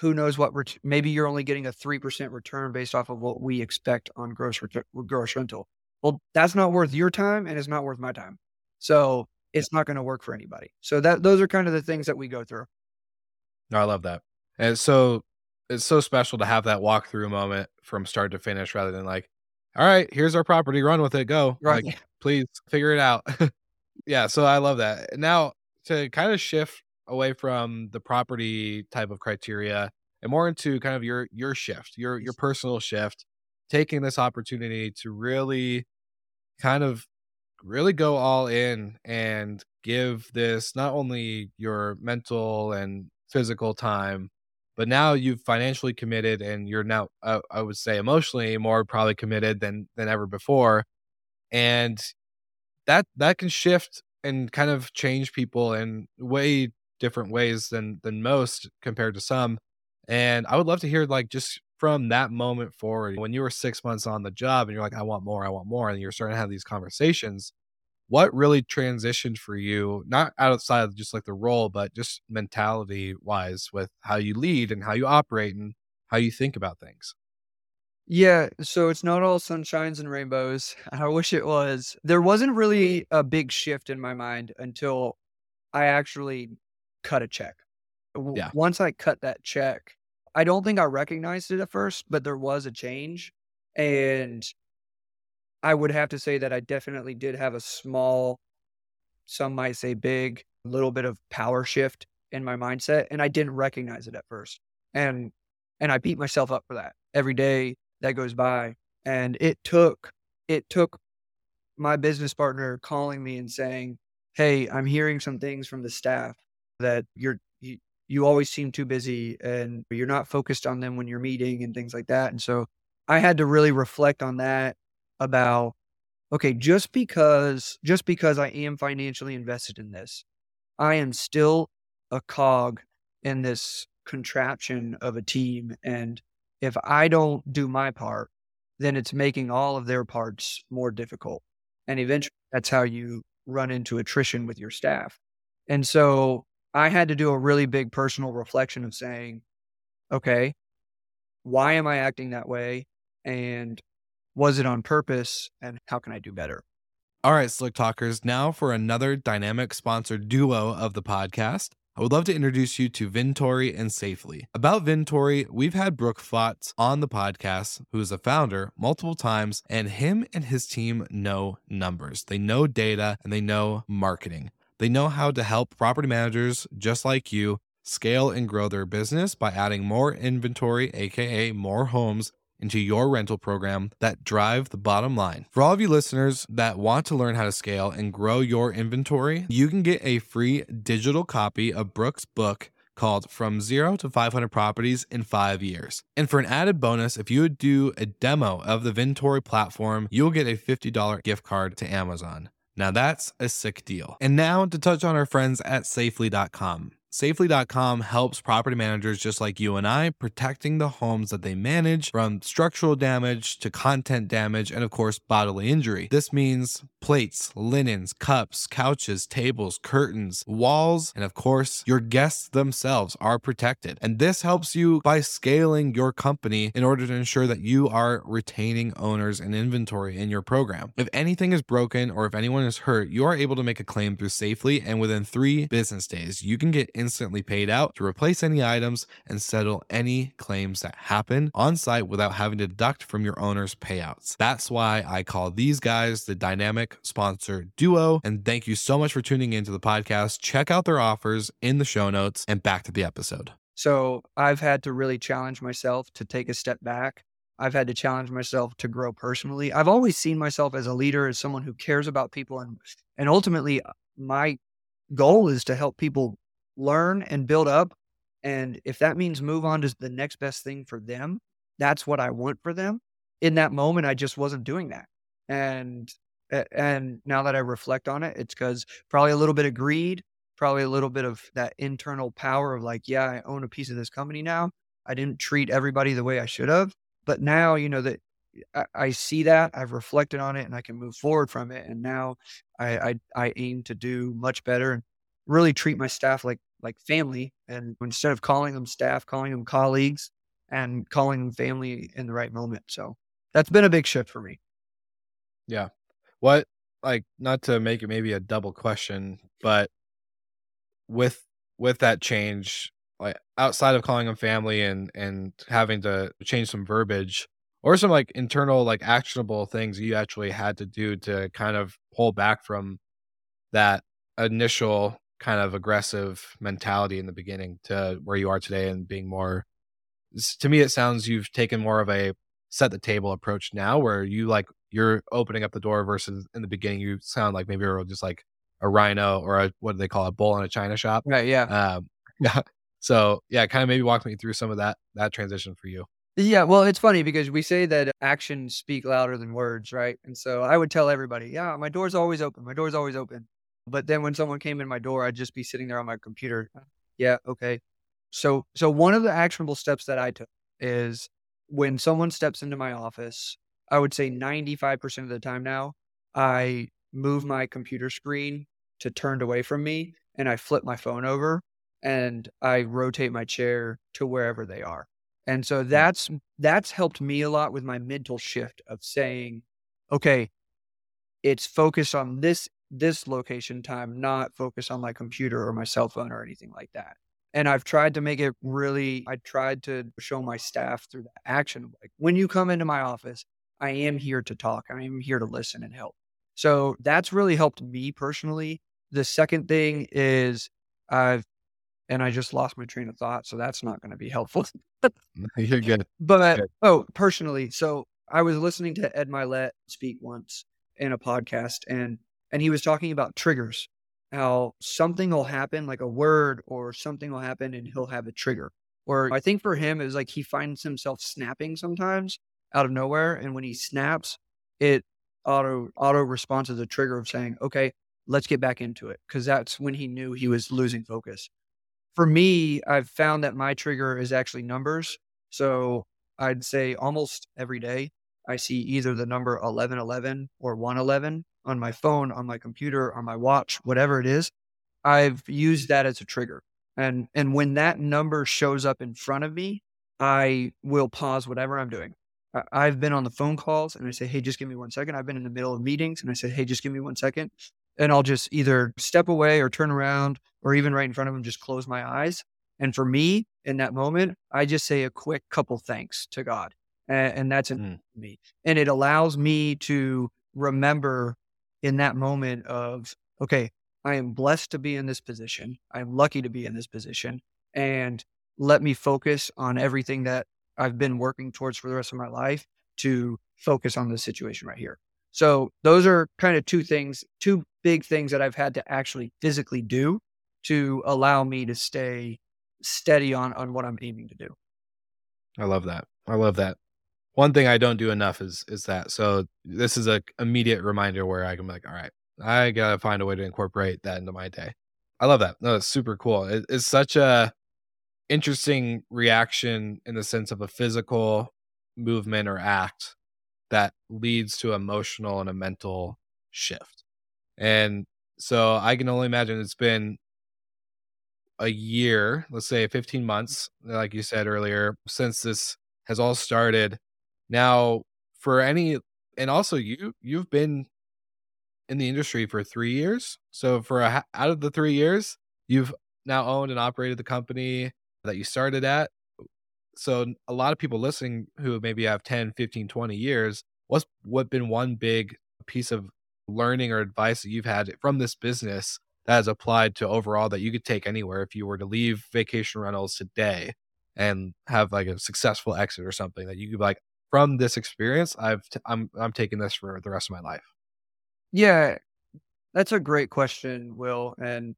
S2: who knows what ret- maybe you're only getting a 3% return based off of what we expect on gross ret- gross rental. Well, that's not worth your time and it's not worth my time. So it's not going to work for anybody. So that those are kind of the things that we go through.
S3: No, I love that. And it's so it's so special to have that walkthrough moment from start to finish rather than like, all right, here's our property, run with it, go.
S2: Right.
S3: Like, please figure it out. yeah, so I love that. Now to kind of shift away from the property type of criteria and more into kind of your your shift, your your personal shift, taking this opportunity to really kind of really go all in and give this not only your mental and physical time but now you've financially committed and you're now uh, i would say emotionally more probably committed than than ever before. And that that can shift and kind of change people in way different ways than than most compared to some. And i would love to hear like just from that moment forward when you were six months on the job and you're like i want more i want more and you're starting to have these conversations what really transitioned for you not outside of just like the role but just mentality wise with how you lead and how you operate and how you think about things
S2: Yeah, so it's not all sunshines and rainbows. I wish it was. There wasn't really a big shift in my mind until I actually cut a check.
S3: Yeah.
S2: Once I cut that check, I don't think I recognized it at first, but there was a change. And I would have to say that I definitely did have a small, some might say big, little bit of power shift in my mindset. And I didn't recognize it at first. And and I beat myself up for that every day that goes by. And it took it took my business partner calling me and saying, "Hey, I'm hearing some things from the staff that you're you, always seem too busy and you're not focused on them when you're meeting and things like that." And so I had to really reflect on that about okay, just because just because I am financially invested in this, I am still a cog in this contraption of a team and if I don't do my part, then it's making all of their parts more difficult. And eventually that's how you run into attrition with your staff. And so I had to do a really big personal reflection of saying, okay, why am I acting that way? And was it on purpose? And how can I do better?
S3: All right, Slick Talkers, now for another dynamic sponsored duo of the podcast. I would love to introduce you to Vintory and Safely. About Vintory, we've had Brooke Fotz on the podcast, who is a founder, multiple times, and him and his team know numbers. They know data and they know marketing. They know how to help property managers just like you scale and grow their business by adding more inventory, aka more homes into your rental program that drive the bottom line. For all of you listeners that want to learn how to scale and grow your inventory, you can get a free digital copy of Brooke's book called From Zero to 500 Properties in Five Years. And for an added bonus, if you would do a demo of the Vintory platform, you'll get a $50 gift card to Amazon. Now that's a sick deal. And now to touch on our friends at safely.com. Safely.com helps property managers just like you and I protecting the homes that they manage from structural damage to content damage and, of course, bodily injury. This means plates, linens, cups, couches, tables, curtains, walls, and, of course, your guests themselves are protected. And this helps you by scaling your company in order to ensure that you are retaining owners and inventory in your program. If anything is broken or if anyone is hurt, you are able to make a claim through Safely, and within three business days, you can get instantly paid out to replace any items and settle any claims that happen on site without having to deduct from your owner's payouts. That's why I call these guys the dynamic sponsor duo. And thank you so much for tuning into the podcast. Check out their offers in the show notes and back to the episode.
S2: So I've had to really challenge myself to take a step back. I've had to challenge myself to grow personally. I've always seen myself as a leader, as someone who cares about people and and ultimately uh, my goal is to help people learn and build up. And if that means move on to the next best thing for them, that's what I want for them. In that moment, I just wasn't doing that. And and now that I reflect on it, it's because probably a little bit of greed, probably a little bit of that internal power of like, yeah, I own a piece of this company now. I didn't treat everybody the way I should have. But now, you know, that I, see that I've reflected on it and I can move forward from it. And now I, I, I aim to do much better and really treat my staff like like family and instead of calling them staff calling them colleagues and calling them family in the right moment so that's been a big shift for me
S3: Yeah. What, like, not to make it maybe a double question, but with with that change, like outside of calling them family and and having to change some verbiage or some like internal like actionable things you actually had to do to kind of pull back from that initial kind of aggressive mentality in the beginning to where you are today and being more to me it sounds you've taken more of a set the table approach now where you like you're opening up the door versus in the beginning you sound like maybe you're just like a rhino or a what do they call it, a bull in a china shop
S2: right yeah
S3: um yeah so yeah kind of maybe walk me through some of that that transition for you
S2: Yeah, well, it's funny because we say that actions speak louder than words, right? And so I would tell everybody, yeah, my door's always open. My door's always open. But then when someone came in my door, I'd just be sitting there on my computer. Yeah, okay. So so one of the actionable steps that I took is when someone steps into my office, I would say 95% of the time now, I move my computer screen to turned away from me and I flip my phone over and I rotate my chair to wherever they are. And so hmm. that's that's helped me a lot with my mental shift of saying, okay, it's focused on this this location time, not focus on my computer or my cell phone or anything like that. And I've tried to make it really I tried to show my staff through the action like when you come into my office, I am here to talk. I am here to listen and help. So that's really helped me personally. The second thing is I've and I just lost my train of thought, so that's not going to be helpful.
S3: you're good
S2: But
S3: Good.
S2: oh, personally, so I was listening to Ed Mylett speak once in a podcast, and and he was talking about triggers, how something will happen, like a word or something will happen, and he'll have a trigger. Or I think for him, it was like he finds himself snapping sometimes out of nowhere, and when he snaps, it auto auto responds as a trigger of saying, "Okay, let's get back into it," because that's when he knew he was losing focus for me, I've found that my trigger is actually numbers. So I'd say almost every day I see either the number 1111 or 111 on my phone, on my computer, on my watch, whatever it is. I've used that as a trigger. And and when that number shows up in front of me, I will pause whatever I'm doing. I've been on the phone calls and I say, "Hey, just give me one second. I've been in the middle of meetings and I say, "Hey, just give me one second. And I'll just either step away or turn around or even right in front of them just close my eyes. And for me, in that moment, I just say a quick couple thanks to God. And, and that's
S3: Mm.
S2: me. And it allows me to remember in that moment of, okay, I am blessed to be in this position. I'm lucky to be in this position. And let me focus on everything that I've been working towards for the rest of my life to focus on this situation right here. So those are kind of two things, two big things that I've had to actually physically do to allow me to stay steady on on what I'm aiming to do.
S3: I love that. I love that. One thing I don't do enough is is that. So this is a immediate reminder where I can be like, all right, I gotta find a way to incorporate that into my day. I love that. No, it's super cool. It, it's such a interesting reaction in the sense of a physical movement or act that leads to emotional and a mental shift. And so I can only imagine it's been a year, let's say 15 months, like you said earlier, since this has all started. Now, for any, and also you, you've been in the industry for three years. So for a, out of the three years, you've now owned and operated the company that you started at. So a lot of people listening who maybe have 10, 15, 20 years, what's what been one big piece of learning or advice that you've had from this business that has applied to overall that you could take anywhere if you were to leave vacation rentals today and have like a successful exit or something that you could be like from this experience I've t- I'm I'm taking this for the rest of my life.
S2: Yeah, that's a great question, Will. And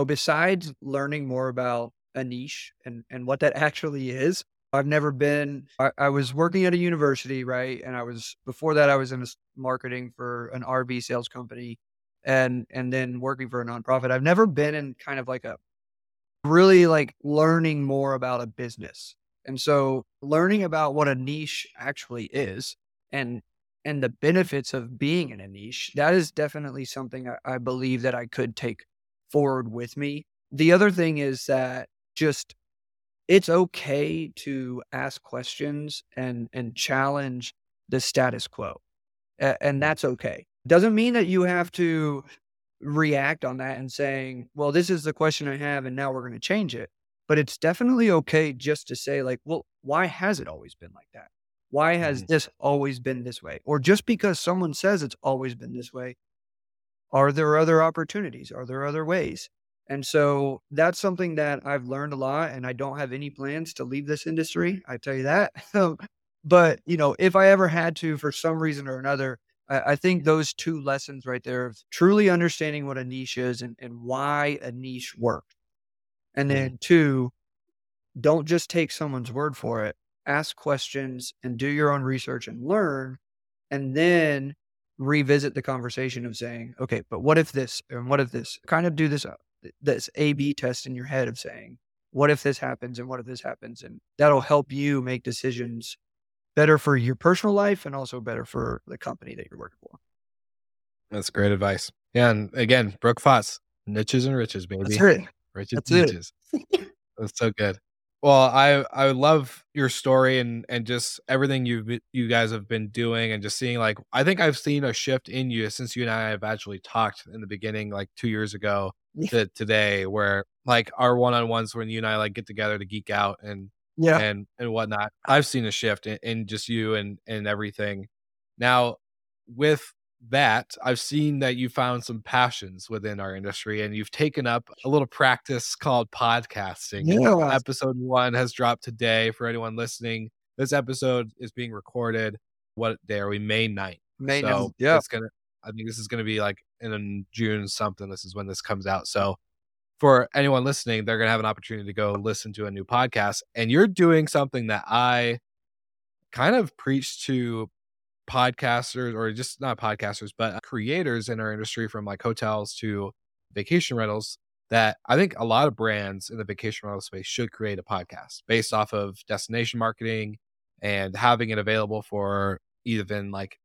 S2: so besides learning more about a niche and, and what that actually is, I've never been, I, I was working at a university, right? And I was, before that, I was in marketing for an RV sales company and, and then working for a nonprofit. I've never been in kind of like a really like learning more about a business. And so learning about what a niche actually is and and the benefits of being in a niche, that is definitely something I, I believe that I could take forward with me. The other thing is that just it's okay to ask questions and and challenge the status quo. A- and that's okay. Doesn't mean that you have to react on that and saying, well, this is the question I have, and now we're going to change it. But it's definitely okay just to say, like, well, why has it always been like that? Why has
S3: Mhm.
S2: this always been this way? Or just because someone says it's always been this way, are there other opportunities? Are there other ways? And so that's something that I've learned a lot, and I don't have any plans to leave this industry. I tell you that. but you know, if I ever had to, for some reason or another, I, I think those two lessons right there of truly understanding what a niche is and, and why a niche works. And then two, don't just take someone's word for it. Ask questions and do your own research and learn. And then revisit the conversation of saying, okay, but what if this and what if this? Kind of do this uh, this A B test in your head of saying, what if this happens and what if this happens? And that'll help you make decisions better for your personal life and also better for the company that you're working for.
S3: That's great advice. Yeah, and again, Brooke Foss, niches and riches, baby.
S2: That's it.
S3: Riches
S2: That's it.
S3: That's so good. Well, I I love your story and and just everything you you guys have been doing and just seeing like I think I've seen a shift in you since you and I have actually talked in the beginning like 2 years ago
S2: Yeah.
S3: to today where like our one-on-ones when you and I like get together to geek out and
S2: Yeah.
S3: and and whatnot. I've seen a shift in, in just you and and everything. Now, with that, I've seen that you found some passions within our industry, and you've taken up a little practice called podcasting.
S2: Yeah.
S3: Episode one has dropped today for anyone listening. This episode is being recorded. What day are we? May 9th.
S2: May
S3: so
S2: ninth. Yeah.
S3: it's gonna. I think this is gonna be like in June something. This is when this comes out. So for anyone listening, they're gonna have an opportunity to go listen to a new podcast. And you're doing something that I kind of preach to podcasters or just not podcasters, but uh, creators in our industry from like hotels to vacation rentals that I think a lot of brands in the vacation rental space should create a podcast based off of destination marketing and having it available for even like,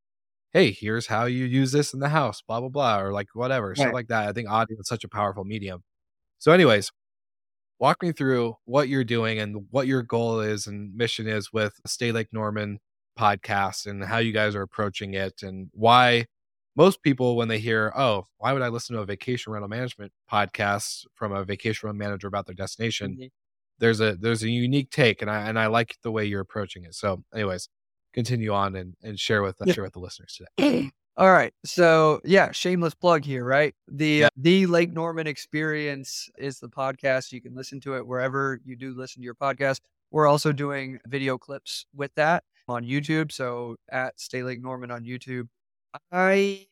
S3: hey, here's how you use this in the house, blah, blah, blah, or like whatever, stuff like that. I think audio is such a powerful medium. So, anyways, walk me through what you're doing and what your goal is and mission is with Stay Lake Norman podcast and how you guys are approaching it and why most people when they hear oh why would i listen to a vacation rental management podcast from a vacation rental manager about their destination
S2: Mhm.
S3: there's a there's a unique take and i and i like the way you're approaching it so anyways continue on and, and share with
S2: Yeah.
S3: share with the listeners today
S2: All right. So yeah, shameless plug here, right? The
S3: Yeah.
S2: uh, the Lake Norman Experience is the podcast. You can listen to it wherever you do listen to your podcast. We're also doing video clips with that on YouTube. So at Stay Lake Norman on YouTube. I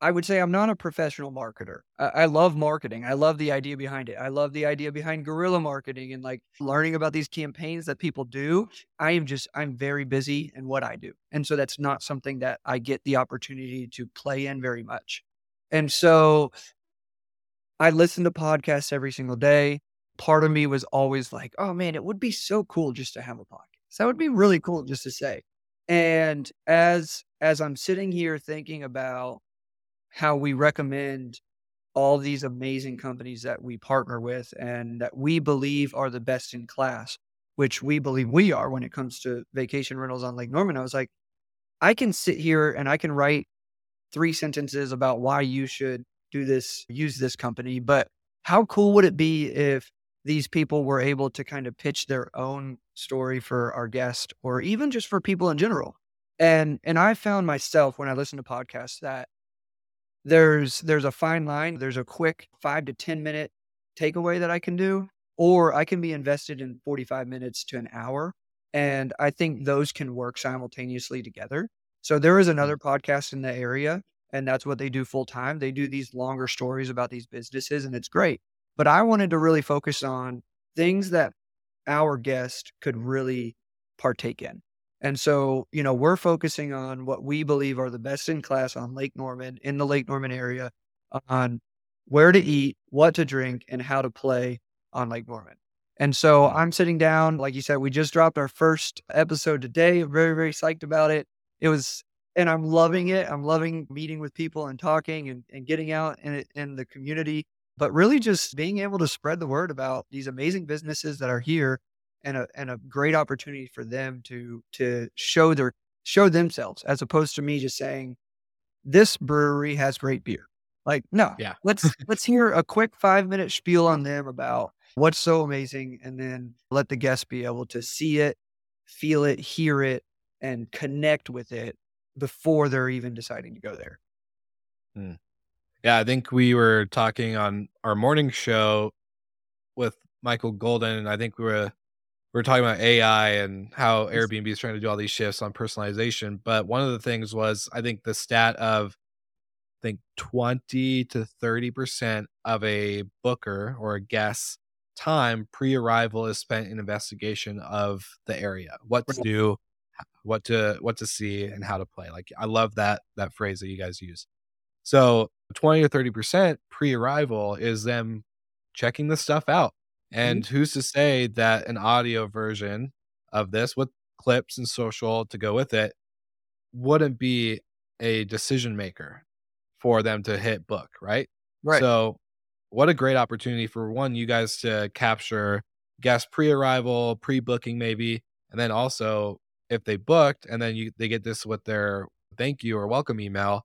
S2: I would say I'm not a professional marketer. I, I love marketing. I love the idea behind it. I love the idea behind guerrilla marketing and like learning about these campaigns that people do. I am just I'm very busy in what I do. And so that's not something that I get the opportunity to play in very much. And so I listen to podcasts every single day. Part of me was always like, oh man, it would be so cool just to have a podcast. That would be really cool just to say. And as as I'm sitting here thinking about how we recommend all these amazing companies that we partner with and that we believe are the best in class, which we believe we are when it comes to vacation rentals on Lake Norman. I was like, I can sit here and I can write three sentences about why you should do this, use this company. But how cool would it be if these people were able to kind of pitch their own story for our guest or even just for people in general? And and I found myself when I listen to podcasts that there's there's a fine line. There's a quick five to 10 minute takeaway that I can do, or I can be invested in 45 minutes to an hour. And I think those can work simultaneously together. So there is another mm. podcast in the area, and that's what they do full time. They do these longer stories about these businesses, and it's great. But I wanted to really focus on things that our guest could really partake in. And so, you know, we're focusing on what we believe are the best in class on Lake Norman, in the Lake Norman area, on where to eat, what to drink, and how to play on Lake Norman. And so mm-hmm. I'm sitting down, like you said, we just dropped our first episode today. I'm very, very psyched about it. It was, and I'm loving it. I'm loving meeting with people and talking and, and getting out in in the community, but really just being able to spread the word about these amazing businesses that are here and a and a great opportunity for them to to show their show themselves as opposed to me just saying this brewery has great beer. Like no,
S3: Yeah.
S2: let's let's hear a quick five minute spiel on them about what's so amazing, and then let the guests be able to see it, feel it, hear it, and connect with it before they're even deciding to go there. Hmm.
S3: Yeah, I think we were talking on our morning show with Michael Golden, and I think we were we were talking about AI and how Airbnb is trying to do all these shifts on personalization. But one of the things was I think the stat of I think twenty to thirty percent of a booker or a guest time pre-arrival is spent in investigation of the area, what to do, what to what to see, and how to play. Like I love that that phrase that you guys use. So 20 or 30% pre arrival is them checking the stuff out. Mm-hmm. And who's to say that an audio version of this with clips and social to go with it wouldn't be a decision maker for them to hit book, right?
S2: Right.
S3: So, what a great opportunity for one, you guys to capture guest pre arrival, pre booking, maybe. And then also, if they booked and then you they get this with their thank you or welcome email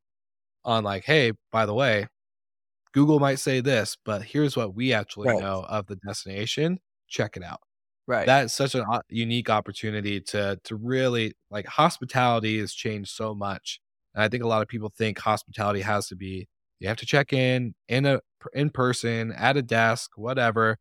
S3: on like, hey, by the way, Google might say this, but here's what we actually
S2: Right.
S3: know of the destination. Check it out.
S2: right.
S3: That's such a uh, unique opportunity to to really like hospitality has changed so much. And I think a lot of people think hospitality has to be you have to check in in a in person at a desk, whatever.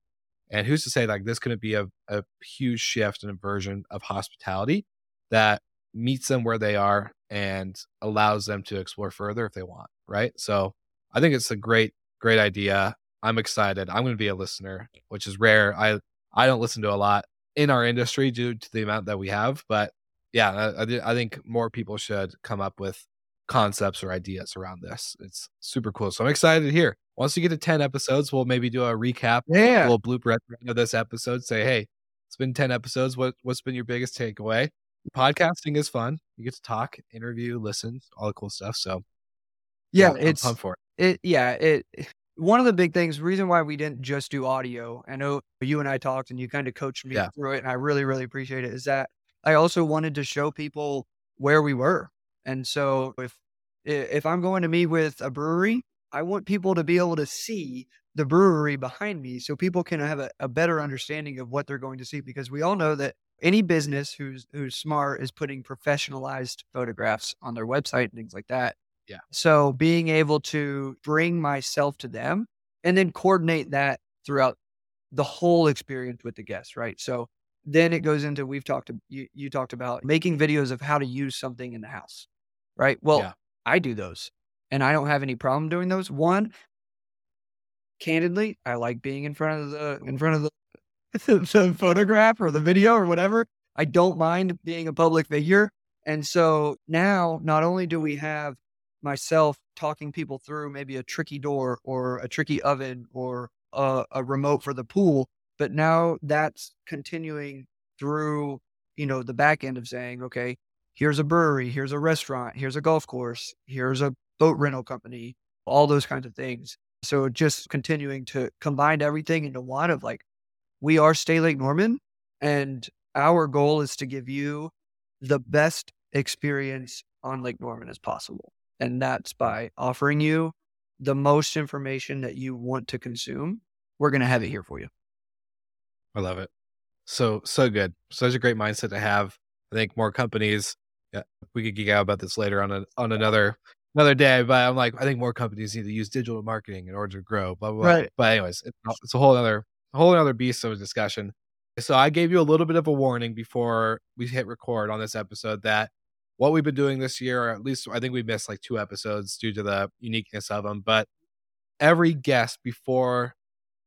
S3: And who's to say like this couldn't be a, a huge shift in a version of hospitality that meets them where they are and allows them to explore further if they want, right? So I think it's a great, great idea. I'm excited. I'm going to be a listener, which is rare. I I don't listen to a lot in our industry due to the amount that we have, but yeah, I, I, think more people should come up with concepts or ideas around this. It's super cool. So I'm excited to hear. Once you get to 10 episodes, we'll maybe do a recap, a
S2: yeah.
S3: little blooper at the end of this episode. Say, hey, it's been 10 episodes. What what's been your biggest takeaway? Podcasting is fun. You get to talk, interview, listen, all the cool stuff. So
S2: Yeah.
S3: I'm
S2: It's
S3: pumped for it.
S2: it yeah it one of the big things, reason why we didn't just do audio, I know you and I talked and you kind of coached me
S3: Yeah.
S2: through it, and I really, really appreciate it, is that I also wanted to show people where we were. And so if if I'm going to meet with a brewery, I want people to be able to see the brewery behind me so people can have a, a better understanding of what they're going to see because we all know that any business who's who's smart is putting professionalized photographs on their website and things like that.
S3: Yeah.
S2: So being able to bring myself to them and then coordinate that throughout the whole experience with the guests, right? So then it goes into we've talked to you you talked about making videos of how to use something in the house. Right? Well,
S3: Yeah.
S2: I do those and I don't have any problem doing those. One, candidly, I like being in front of the in front of the the photograph or the video or whatever. I don't mind being a public figure. And so now not only do we have myself talking people through maybe a tricky door or a tricky oven or a, a remote for the pool, but now that's continuing through, you know, the back end of saying, okay, here's a brewery, here's a restaurant, here's a golf course, here's a boat rental company, all those kinds of things. So just continuing to combine everything into one of like, we are Stay Lake Norman, and our goal is to give you the best experience on Lake Norman as possible. And that's by offering you the most information that you want to consume. We're going to have it here for you.
S3: I love it. So so good. Such a great mindset to have. I think more companies. Yeah, we could geek out about this later on a, on another another day. But I'm like, I think more companies need to use digital marketing in order to grow. Blah blah. blah.
S2: Right.
S3: But anyways, it's, it's a whole other a whole other beast of a discussion. So I gave you a little bit of a warning before we hit record on this episode that what we've been doing this year, or at least I think we missed like two episodes due to the uniqueness of them. But every guest before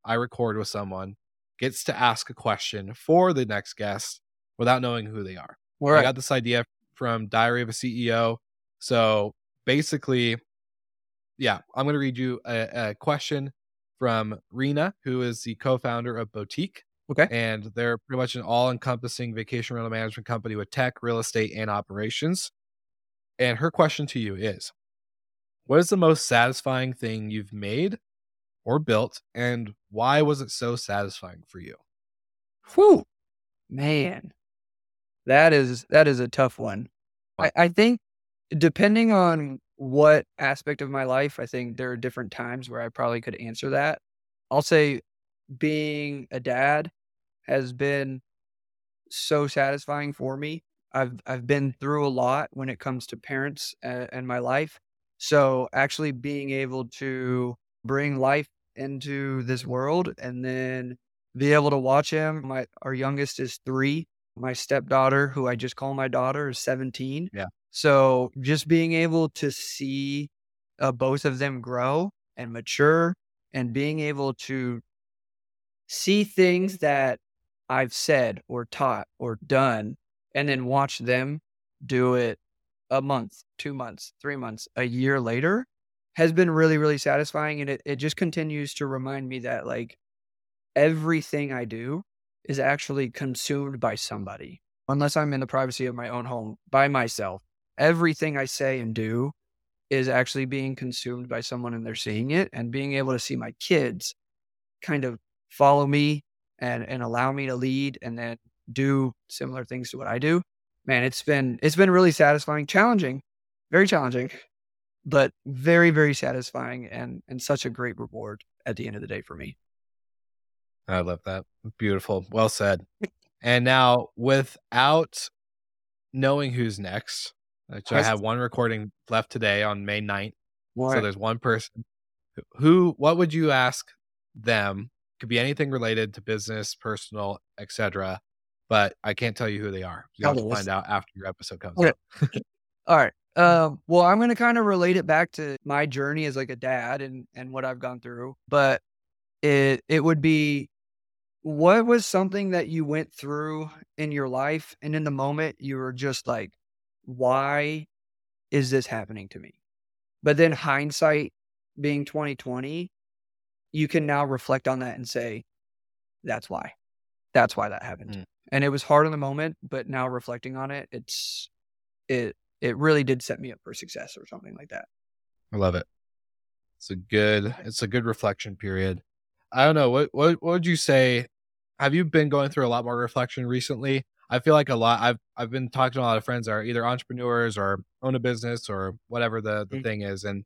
S3: I record with someone gets to ask a question for the next guest without knowing who they are.
S2: All
S3: I got this idea from Diary of a CEO. So basically, yeah, I'm going to read you a, a question from Rena, who is the co founder of Boutique.
S2: Okay.
S3: And they're pretty much an all encompassing vacation rental management company with tech, real estate, and operations. And her question to you is What is the most satisfying thing you've made or built? And why was it so satisfying for you?
S2: Whew. Man, that is that is a tough one. I, I think depending on what aspect of my life, I think there are different times where I probably could answer that. I'll say being a dad has been so satisfying for me. I've I've been through a lot when it comes to parents uh, and my life. So actually being able to bring life into this world and then be able to watch him. My our youngest is three. My stepdaughter, who I just call my daughter, is 17.
S3: Yeah.
S2: So just being able to see uh, both of them grow and mature and being able to see things that I've said or taught or done and then watch them do it a month, two months, three months, a year later has been really, really satisfying. And it, it just continues to remind me that like everything I do is actually consumed by somebody, unless I'm in the privacy of my own home by myself. Everything I say and do is actually being consumed by someone and they're seeing it and being able to see my kids kind of follow me and and allow me to lead and then do similar things to what I do. Man, it's been it's been really satisfying, challenging, very challenging, but very very satisfying and and such a great reward at the end of the day for me.
S3: I love that. Beautiful. Well said. And now, without knowing who's next, which I have one recording left today on May 9th.
S2: All
S3: So there's one person who, what would you ask them? Could be anything related to business, personal, etc. But I can't tell you who they are. You'll have to find out after your episode comes
S2: Okay.
S3: out.
S2: All right. Um, well, I'm going to kind of relate it back to my journey as like a dad and and what I've gone through, but it it would be what was something that you went through in your life and in the moment you were just like why is this happening to me? But then hindsight being 2020, you can now reflect on that and say that's why. That's why that happened.
S3: Mm.
S2: And it was hard in the moment, but now reflecting on it, it's it it really did set me up for success or something like that.
S3: I love it. It's a good it's a good reflection period. I don't know what what what would you say? Have you been going through a lot more reflection recently? I feel like a lot. I've I've been talking to a lot of friends that are either entrepreneurs or own a business or whatever the the
S2: Mhm.
S3: thing is, and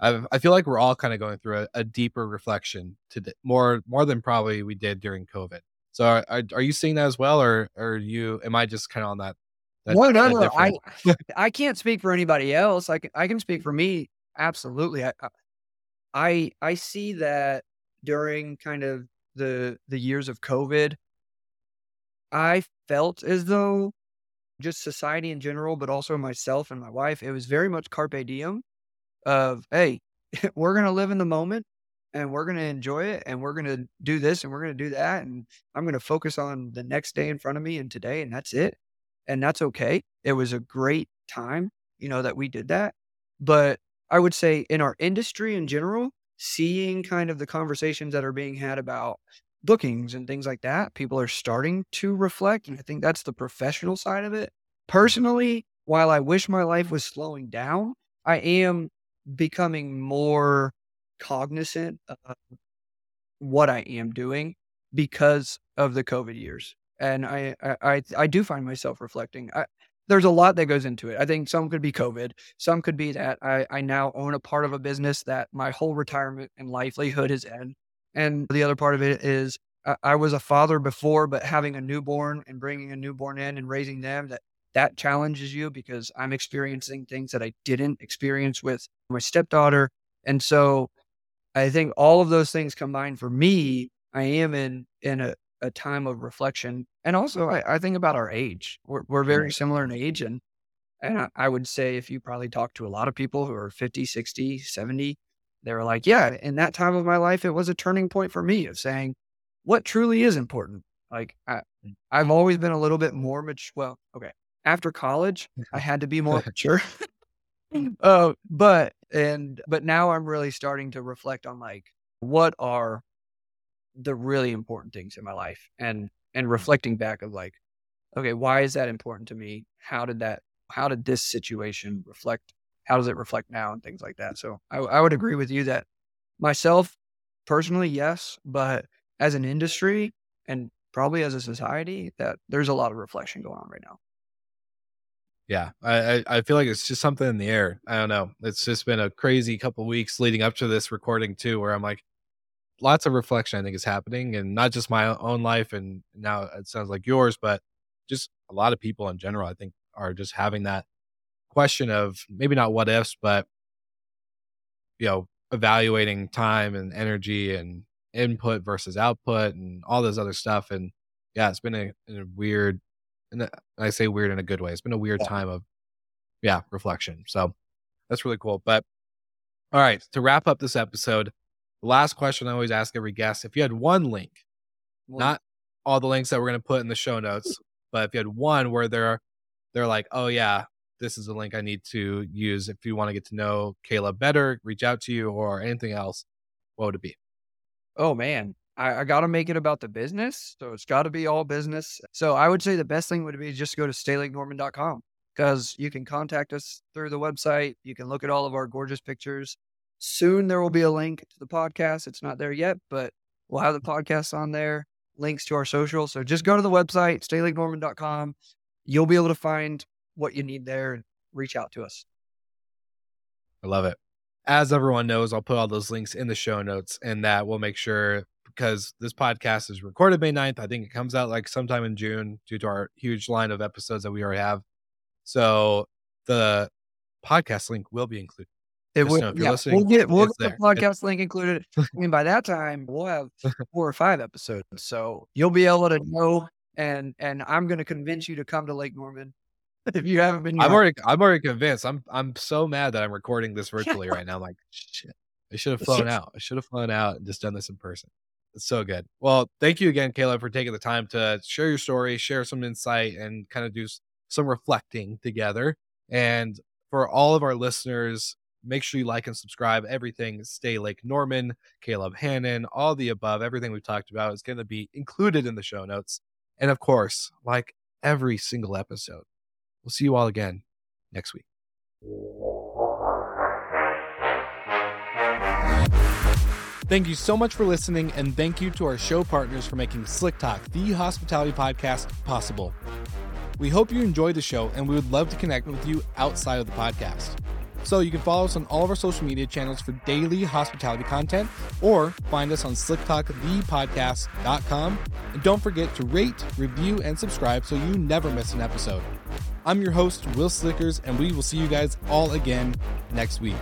S3: I I feel like we're all kind of going through a, a deeper reflection today, more more than probably we did during COVID. So are, are, are you seeing that as well, or or you? Am I just kind of on that? that
S2: no, no, no. I I can't speak for anybody else. I can I can speak for me. Absolutely. I I I see that during kind of the the years of COVID, I felt as though just society in general, but also myself and my wife, it was very much carpe diem of hey, we're gonna live in the moment and we're gonna enjoy it and we're gonna do this and we're gonna do that and I'm gonna focus on the next day in front of me and today and that's it. And that's okay. It was a great time, you know, that we did that. But I would say in our industry in general, seeing kind of the conversations that are being had about bookings and things like that, people are starting to reflect. And I think that's the professional side of it. Personally, while I wish my life was slowing down, I am becoming more cognizant of what I am doing because of the COVID years. And I, I, I, do find myself reflecting. I, there's a lot that goes into it. I think some could be COVID. Some could be that I, I now own a part of a business that my whole retirement and livelihood is in. And the other part of it is I, was a father before, but having a newborn and bringing a newborn in and raising them, that that challenges you because I'm experiencing things that I didn't experience with my stepdaughter. And so I think all of those things combined for me, I am in in a, a time of reflection. And also I, I think about our age. We're we're very similar in age and and I, I would say if you probably talk to a lot of people who are 50, 60, 70, they were like, Yeah, in that time of my life, it was a turning point for me of saying what truly is important. Like I I've always been a little bit more mature. Well, okay. After college, I had to be more mature. uh, but and but now I'm really starting to reflect on like what are the really important things in my life and and reflecting back of like okay why is that important to me how did that how did this situation reflect how does it reflect now and things like that so I, I would agree with you that myself personally yes but as an industry and probably as a society that there's a lot of reflection going on right now
S3: Yeah, I, I feel like it's just something in the air. I don't know. It's just been a crazy couple weeks leading up to this recording too, where I'm like, lots of reflection. I think is happening, and not just my own life, and now it sounds like yours, but just a lot of people in general. I think are just having that question of maybe not what ifs, but you know, evaluating time and energy and input versus output and all this other stuff. And yeah, it's been a, a weird and I say weird in a good way. It's been a weird
S2: Yeah.
S3: time of, yeah, reflection. So that's really cool. But all right, to wrap up this episode, the last question I always ask every guest: if you had one link, not all the links that we're going to put in the show notes, but if you had one where they're they're like, oh yeah, this is a link I need to use if you want to get to know Caleb better, reach out to you or anything else, what would it be?
S2: Oh man, I, I got to make it about the business. So it's got to be all business. So I would say the best thing would be just go to staylakenorman.com because you can contact us through the website. You can look at all of our gorgeous pictures. Soon there will be a link to the podcast. It's not there yet, but we'll have the podcast on there, links to our social. So just go to the website, staylakenorman.com. You'll be able to find what you need there and reach out to us.
S3: I love it. As everyone knows, I'll put all those links in the show notes and that will make sure because this podcast is recorded May 9th. I think it comes out like sometime in June due to our huge line of episodes that we already have. So the podcast link will be included.
S2: It
S3: Just know
S2: yeah, we'll get we'll get the podcast link included. I mean, by that time we'll have four or five episodes, so you'll be able to know. And and I'm going to convince you to come to Lake Norman if you haven't been.
S3: I'm already I'm already convinced. I'm I'm so mad that I'm recording this virtually right now. I'm like, shit. I should have flown out. I should have flown out and just done this in person. It's so good. Well, thank you again, Caleb, for taking the time to share your story, share some insight, and kind of do some reflecting together. And for all of our listeners, make sure you like and subscribe. Everything Stay Lake Norman, Caleb Hannon, all the above, everything we've talked about is going to be included in the show notes. And of course, like every single episode, we'll see you all again next week. Thank you so much for listening, and thank you to our show partners for making Slick Talk, the hospitality podcast, possible. We hope you enjoyed the show, and we would love to connect with you outside of the podcast. So you can follow us on all of our social media channels for daily hospitality content, or find us on slicktalkthepodcast.com. And don't forget to rate, review, and subscribe so you never miss an episode. I'm your host, Will Slickers, and we will see you guys all again next week.